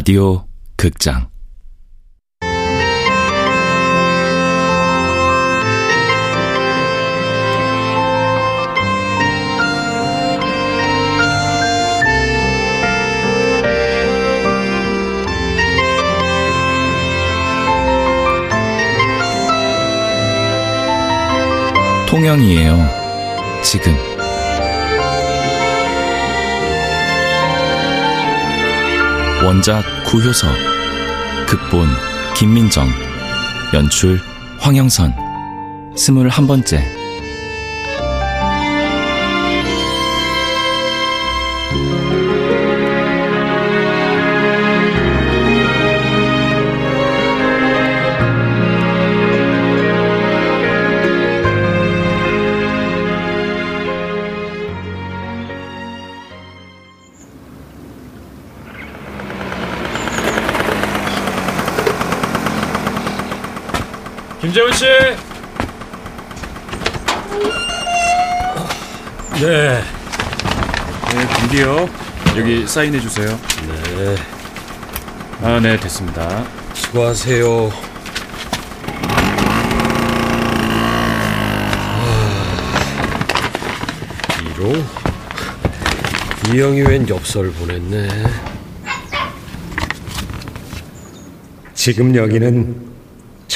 라디오 극장 통영이에요. 지금. 원작 구효석, 극본 김민정, 연출 황영선, 스물한 번째. 김재훈 씨. 네. 네, 김기요. 여기 사인해 주세요. 네. 아, 네, 됐습니다. 수고하세요. 이로 이영이 웬 엽서를 보냈네. 지금 여기는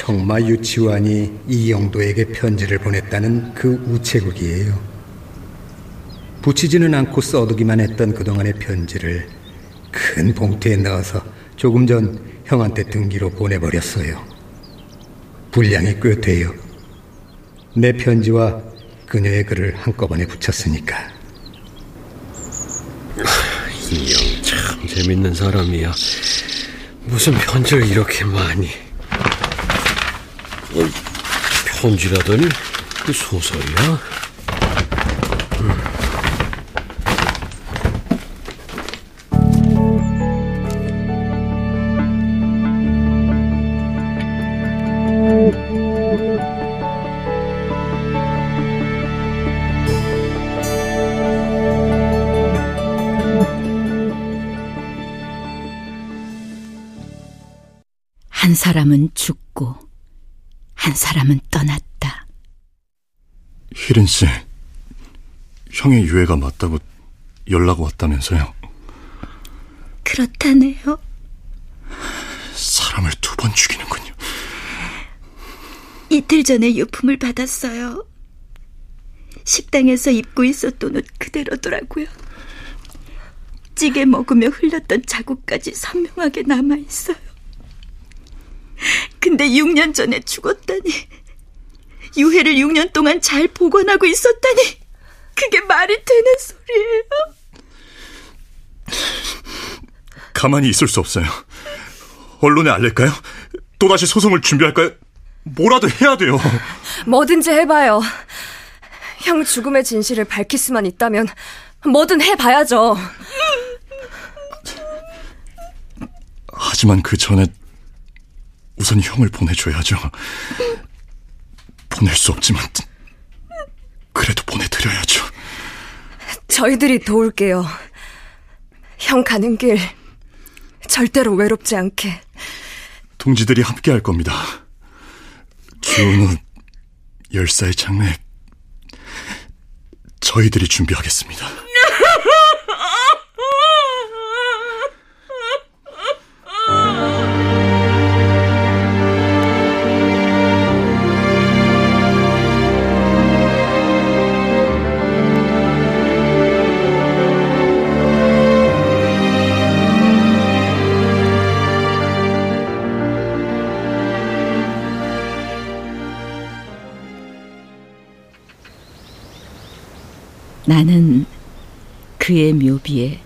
청마 유치원이 이영도에게 편지를 보냈다는 그 우체국이에요. 붙이지는 않고 써두기만 했던 그동안의 편지를 큰 봉투에 넣어서 조금 전 형한테 등기로 보내버렸어요. 분량이 꽤 돼요. 내 편지와 그녀의 글을 한꺼번에 붙였으니까. 이영 참 재밌는 사람이야. 무슨 편지를 이렇게 많이? 어, 편지라더니 그 소설이야? 한 사람은 죽고 한 사람은 떠났다. 희린 씨, 형의 유해가 맞다고 연락 왔다면서요? 그렇다네요. 사람을 두 번 죽이는군요. 이틀 전에 유품을 받았어요. 식당에서 입고 있었던 옷 그대로더라고요. 찌개 먹으며 흘렸던 자국까지 선명하게 남아 있어요. 근데 6년 전에 죽었다니. 유해를 6년 동안 잘 보관하고 있었다니. 그게 말이 되는 소리예요? 가만히 있을 수 없어요. 언론에 알릴까요? 또다시 소송을 준비할까요? 뭐라도 해야 돼요. 뭐든지 해봐요. 형 죽음의 진실을 밝힐 수만 있다면 뭐든 해봐야죠. 하지만 그 전에 우선 형을 보내줘야죠. 보낼 수 없지만 그래도 보내드려야죠. 저희들이 도울게요. 형 가는 길 절대로 외롭지 않게. 동지들이 함께 할 겁니다. 후 10살 장례 저희들이 준비하겠습니다. 나는 그의 묘비에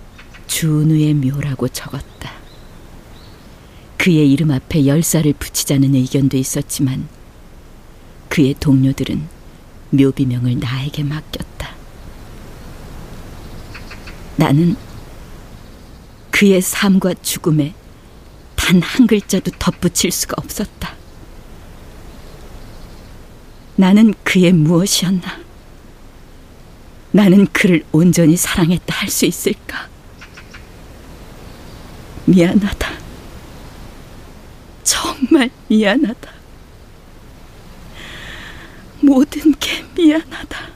주은우의 묘라고 적었다. 그의 이름 앞에 열사를 붙이자는 의견도 있었지만 그의 동료들은 묘비명을 나에게 맡겼다. 나는 그의 삶과 죽음에 단 한 글자도 덧붙일 수가 없었다. 나는 그의 무엇이었나? 나는 그를 온전히 사랑했다 할 수 있을까? 미안하다. 정말 미안하다. 모든 게 미안하다.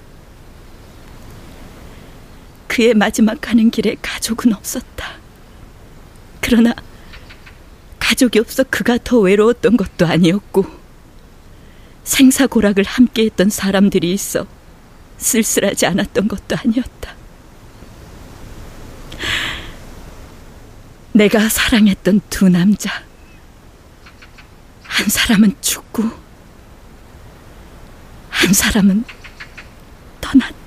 그의 마지막 가는 길에 가족은 없었다. 그러나 가족이 없어 그가 더 외로웠던 것도 아니었고 생사고락을 함께했던 사람들이 있어 쓸쓸하지 않았던 것도 아니었다. 내가 사랑했던 두 남자. 한 사람은 죽고, 한 사람은 떠났다.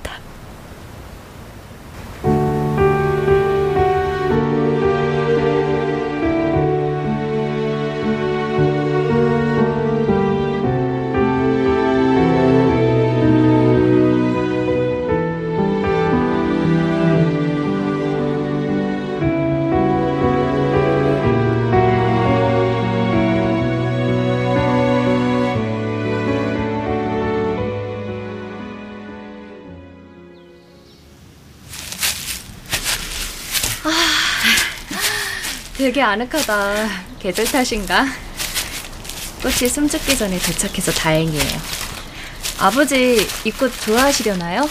되게 아늑하다. 계절 탓인가? 꽃이 숨죽기 전에 도착해서 다행이에요. 아버지 이 꽃 좋아하시려나요?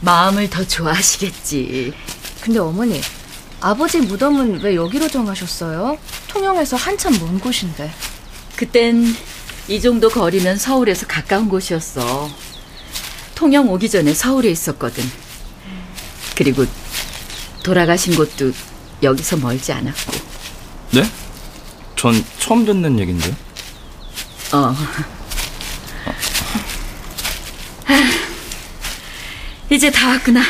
마음을 더 좋아하시겠지. 근데 어머니, 아버지 무덤은 왜 여기로 정하셨어요? 통영에서 한참 먼 곳인데. 그땐 이 정도 거리면 서울에서 가까운 곳이었어. 통영 오기 전에 서울에 있었거든. 그리고 돌아가신 곳도 여기서 멀지 않았고. 네? 전 처음 듣는 얘긴데. 어. 이제 다 왔구나.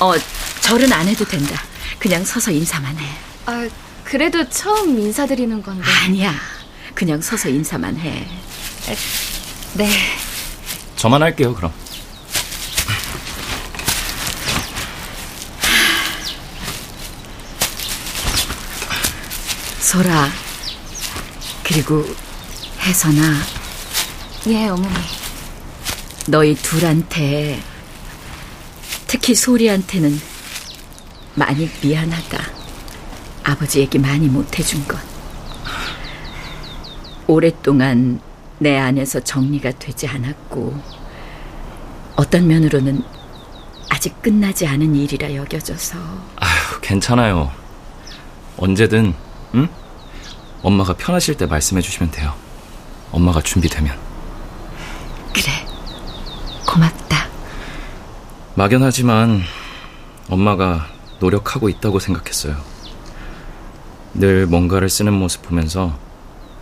어, 절은 안 해도 된다. 그냥 서서 인사만 해. 아, 그래도 처음 인사드리는 건데. 아니야. 그냥 서서 인사만 해. 네. 저만 할게요, 그럼. 소라. 그리고 혜선아. 예, 어머니. 너희 둘한테 특히 소리한테는 많이 미안하다. 아버지 얘기 많이 못 해준 것. 오랫동안 내 안에서 정리가 되지 않았고 어떤 면으로는 아직 끝나지 않은 일이라 여겨져서 아휴, 괜찮아요. 언제든, 응? 엄마가 편하실 때 말씀해 주시면 돼요. 엄마가 준비되면. 그래 고맙다. 막연하지만 엄마가 노력하고 있다고 생각했어요. 늘 뭔가를 쓰는 모습 보면서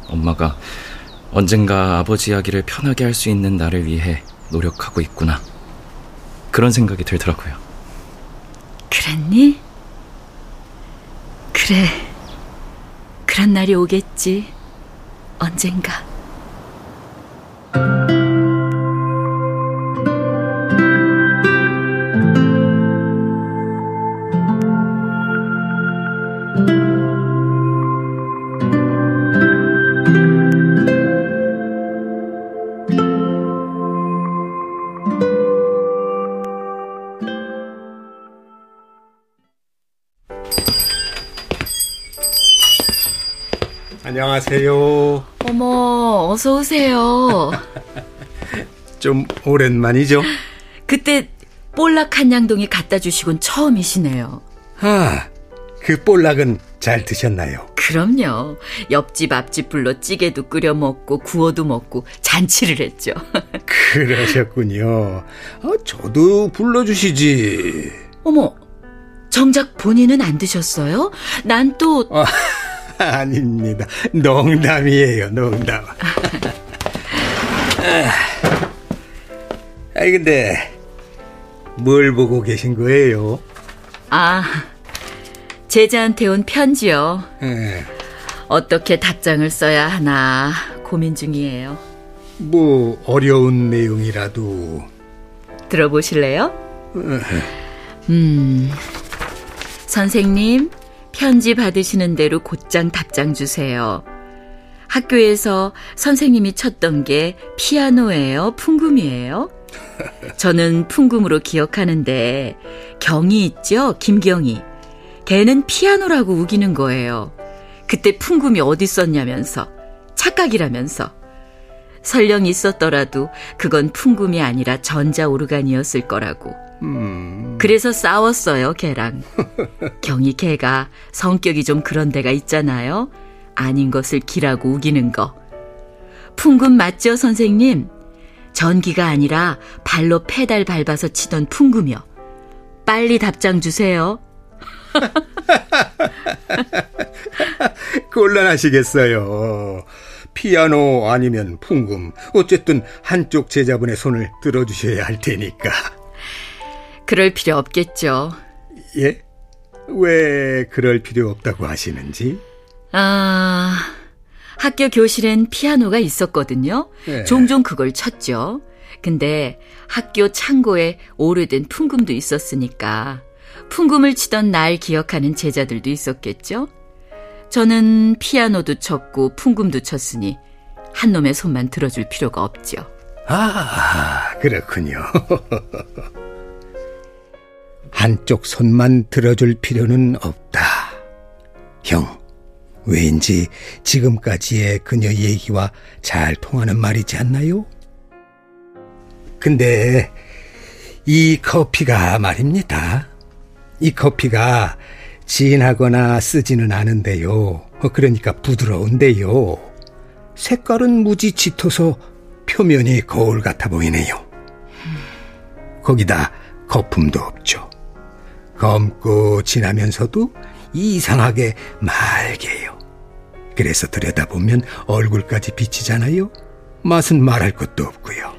엄마가 언젠가 아버지 이야기를 편하게 할 수 있는 나를 위해 노력하고 있구나. 그런 생각이 들더라고요. 그랬니? 그래. 그런 날이 오겠지. 언젠가. 안녕하세요. 어머, 어서 오세요. 좀 오랜만이죠? 그때 볼락 한 양동이 갖다 주시곤 처음이시네요. 아, 그 볼락은 잘 드셨나요? 그럼요. 옆집 앞집 불러 찌개도 끓여 먹고 구워도 먹고 잔치를 했죠. 그러셨군요. 아, 저도 불러주시지. 어머, 정작 본인은 안 드셨어요? 난 또 아, 아닙니다. 농담이에요, 농담. 아, 근데, 뭘 보고 계신 거예요? 아, 제자한테 온 편지요. 에, 어떻게 답장을 써야 하나 고민 중이에요. 뭐, 어려운 내용이라도. 들어보실래요? 음, 선생님, 편지 받으시는 대로 곧장 답장 주세요. 학교에서 선생님이 쳤던 게 피아노예요? 풍금이에요? 저는 풍금으로 기억하는데 경이 있죠? 김경이. 걔는 피아노라고 우기는 거예요. 그때 풍금이 어디 있었냐면서 착각이라면서 설령 있었더라도 그건 풍금이 아니라 전자오르간이었을 거라고. 음. 그래서 싸웠어요, 걔랑. 경이 걔가 성격이 좀 그런 데가 있잖아요. 아닌 것을 기라고 우기는 거. 풍금 맞죠, 선생님? 전기가 아니라 발로 페달 밟아서 치던 풍금이요. 빨리 답장 주세요. 곤란하시겠어요. 피아노 아니면 풍금. 어쨌든 한쪽 제자분의 손을 들어주셔야 할 테니까. 그럴 필요 없겠죠. 예? 왜 그럴 필요 없다고 하시는지? 아, 학교 교실엔 피아노가 있었거든요. 네. 종종 그걸 쳤죠. 근데 학교 창고에 오래된 풍금도 있었으니까 풍금을 치던 날 기억하는 제자들도 있었겠죠. 저는 피아노도 쳤고 풍금도 쳤으니 한 놈의 손만 들어줄 필요가 없죠. 아, 그렇군요. 한쪽 손만 들어줄 필요는 없다. 형, 왠지 지금까지의 그녀 얘기와 잘 통하는 말이지 않나요? 근데 이 커피가 말입니다. 이 커피가 진하거나 쓰지는 않은데요. 어, 그러니까 부드러운데요. 색깔은 무지 짙어서 표면이 거울 같아 보이네요. 거기다 거품도 없죠. 검고 진하면서도 이상하게 맑게요. 그래서 들여다보면 얼굴까지 비치잖아요. 맛은 말할 것도 없고요.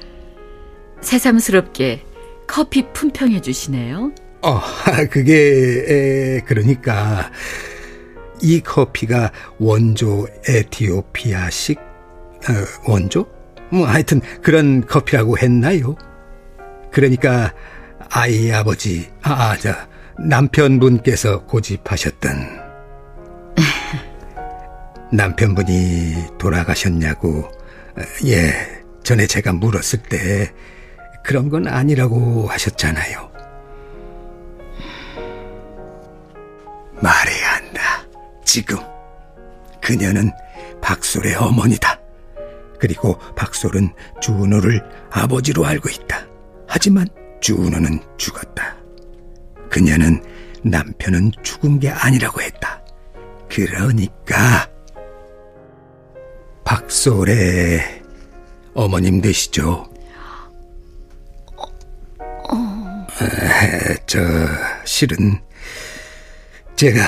새삼스럽게 커피 품평해 주시네요. 어, 그게 에, 그러니까 이 커피가 원조 에티오피아식 어, 원조? 뭐 하여튼 그런 커피라고 했나요? 그러니까 아이 아버지 아, 아 저 남편분께서 고집하셨던 남편분이 돌아가셨냐고 예 전에 제가 물었을 때 그런 건 아니라고 하셨잖아요. 말해야 한다. 지금 그녀는 박솔의 어머니다. 그리고 박솔은 준호를 아버지로 알고 있다. 하지만 준호는 죽었다. 그녀는 남편은 죽은 게 아니라고 했다. 그러니까 박솔의 어머님 되시죠? 어... 에, 저 실은 제가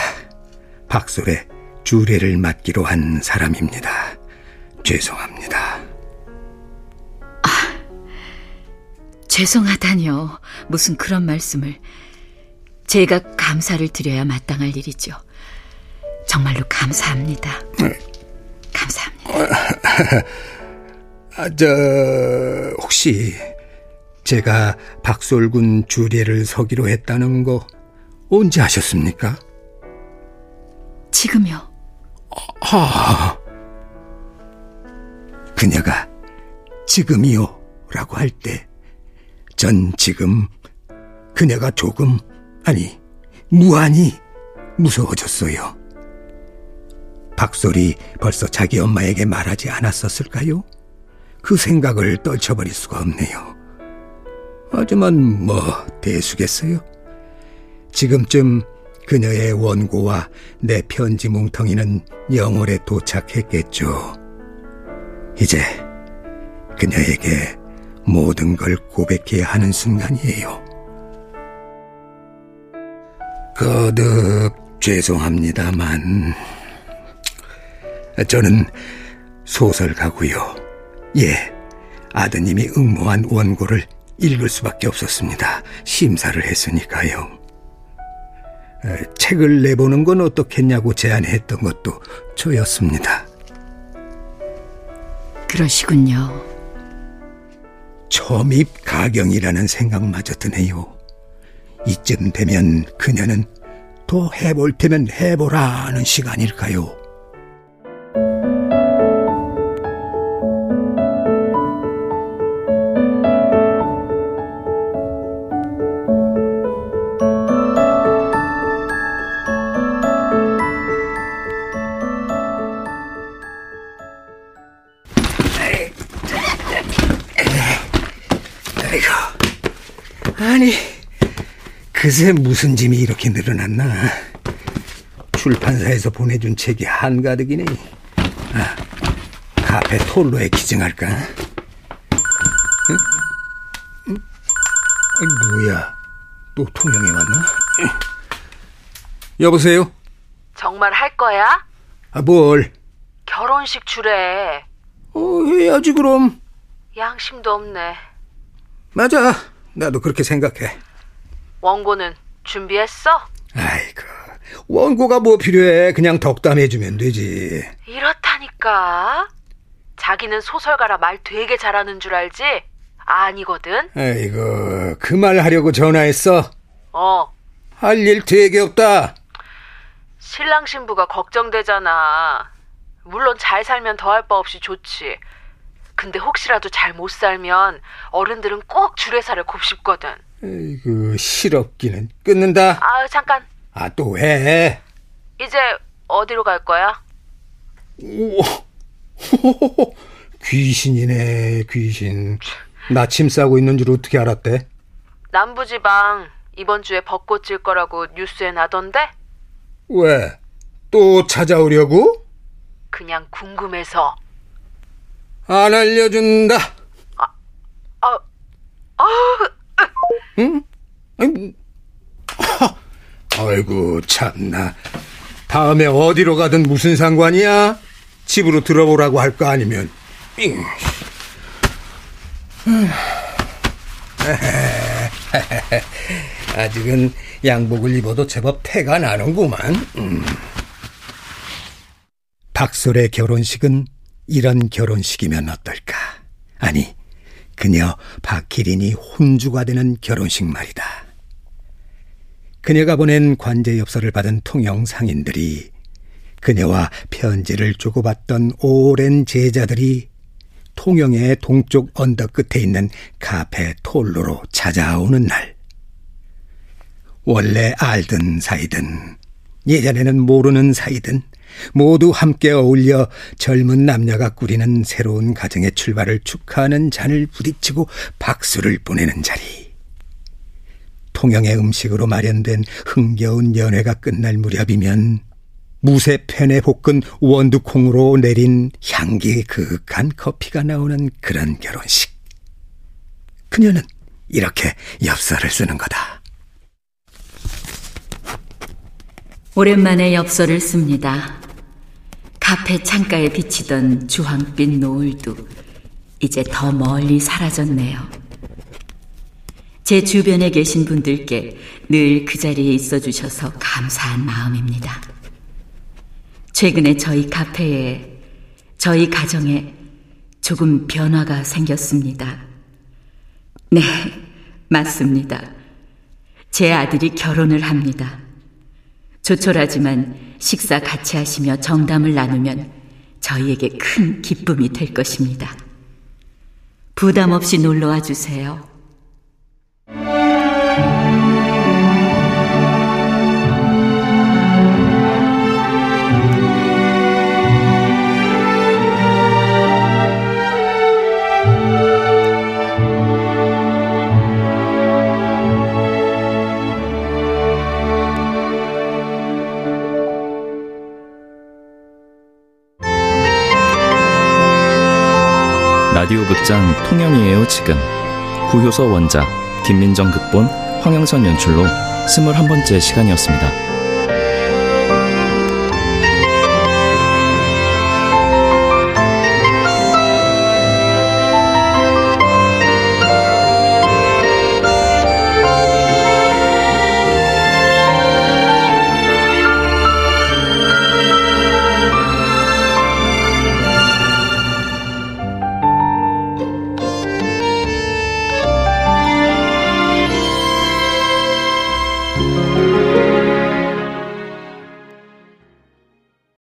박솔의 주례를 맡기로 한 사람입니다. 죄송합니다. 아, 죄송하다니요. 무슨 그런 말씀을. 제가 감사를 드려야 마땅할 일이죠. 정말로 감사합니다. 감사합니다. 아, 저, 혹시 제가 박솔군 주례를 서기로 했다는 거 언제 하셨습니까? 지금요. 아, 그녀가 지금이요 라고 할 때 전 지금 그녀가 조금 아니 무한히 무서워졌어요. 박솔이 벌써 자기 엄마에게 말하지 않았었을까요? 그 생각을 떨쳐버릴 수가 없네요. 하지만 뭐 대수겠어요? 지금쯤 그녀의 원고와 내 편지 뭉텅이는 영월에 도착했겠죠. 이제 그녀에게 모든 걸 고백해야 하는 순간이에요. 거듭 죄송합니다만, 저는 소설가고요. 예, 아드님이 응모한 원고를 읽을 수밖에 없었습니다. 심사를 했으니까요. 책을 내보는 건 어떻겠냐고 제안했던 것도 저였습니다. 그러시군요. 초입 가경이라는 생각마저 드네요. 이쯤 되면 그녀는 더 해볼 테면 해보라는 시간일까요? 그새 무슨 짐이 이렇게 늘어났나? 출판사에서 보내준 책이 한가득이네. 아, 카페 톨로에 기증할까? 응? 응? 아니, 뭐야? 또 통영에 왔나? 여보세요? 정말 할 거야? 아, 뭘? 결혼식 주래. 어, 해야지, 그럼. 양심도 없네. 맞아. 나도 그렇게 생각해. 원고는 준비했어? 아이고, 원고가 뭐 필요해. 그냥 덕담해주면 되지. 이렇다니까. 자기는 소설가라 말 되게 잘하는 줄 알지? 아니거든. 아이고, 그 말 하려고 전화했어. 어. 할 일 되게 없다. 신랑 신부가 걱정되잖아. 물론 잘 살면 더할 바 없이 좋지. 근데 혹시라도 잘 못 살면 어른들은 꼭 주례사를 곱씹거든. 아이고, 실없기는. 끊는다. 아, 잠깐. 아, 또 해. 이제 어디로 갈 거야? 우와. 귀신이네, 귀신. 나 침 싸고 있는 줄 어떻게 알았대? 남부지방 이번 주에 벚꽃 질 거라고 뉴스에 나던데? 왜? 또 찾아오려고? 그냥 궁금해서. 안 알려준다. 아, 아, 응? 아이, 하, 아이고, 참나. 다음에 어디로 가든 무슨 상관이야? 집으로 들어보라고 할 거 아니면. 잉. 아직은 양복을 입어도 제법 태가 나는구만. 음. 박솔의 결혼식은 이런 결혼식이면 어떨까? 아니, 그녀 박기린이 혼주가 되는 결혼식 말이다. 그녀가 보낸 관제 엽서를 받은 통영 상인들이 그녀와 편지를 주고받던 오랜 제자들이 통영의 동쪽 언덕 끝에 있는 카페 톨로로 찾아오는 날. 원래 알던 사이든 예전에는 모르는 사이든 모두 함께 어울려 젊은 남녀가 꾸리는 새로운 가정의 출발을 축하하는 잔을 부딪히고 박수를 보내는 자리. 통영의 음식으로 마련된 흥겨운 연회가 끝날 무렵이면 무쇠 팬에 볶은 원두콩으로 내린 향기 그윽한 커피가 나오는 그런 결혼식. 그녀는 이렇게 엽서를 쓰는 거다. 오랜만에 엽서를 씁니다. 카페 창가에 비치던 주황빛 노을도 이제 더 멀리 사라졌네요. 제 주변에 계신 분들께 늘 그 자리에 있어 주셔서 감사한 마음입니다. 최근에 저희 카페에, 저희 가정에 조금 변화가 생겼습니다. 네, 맞습니다. 제 아들이 결혼을 합니다. 조촐하지만 식사 같이 하시며 정담을 나누면 저희에게 큰 기쁨이 될 것입니다. 부담 없이 놀러 와 주세요. 라디오 극장 통영이에요 지금 구효서 원작 김민정 극본 황영선 연출로 21번째 시간이었습니다.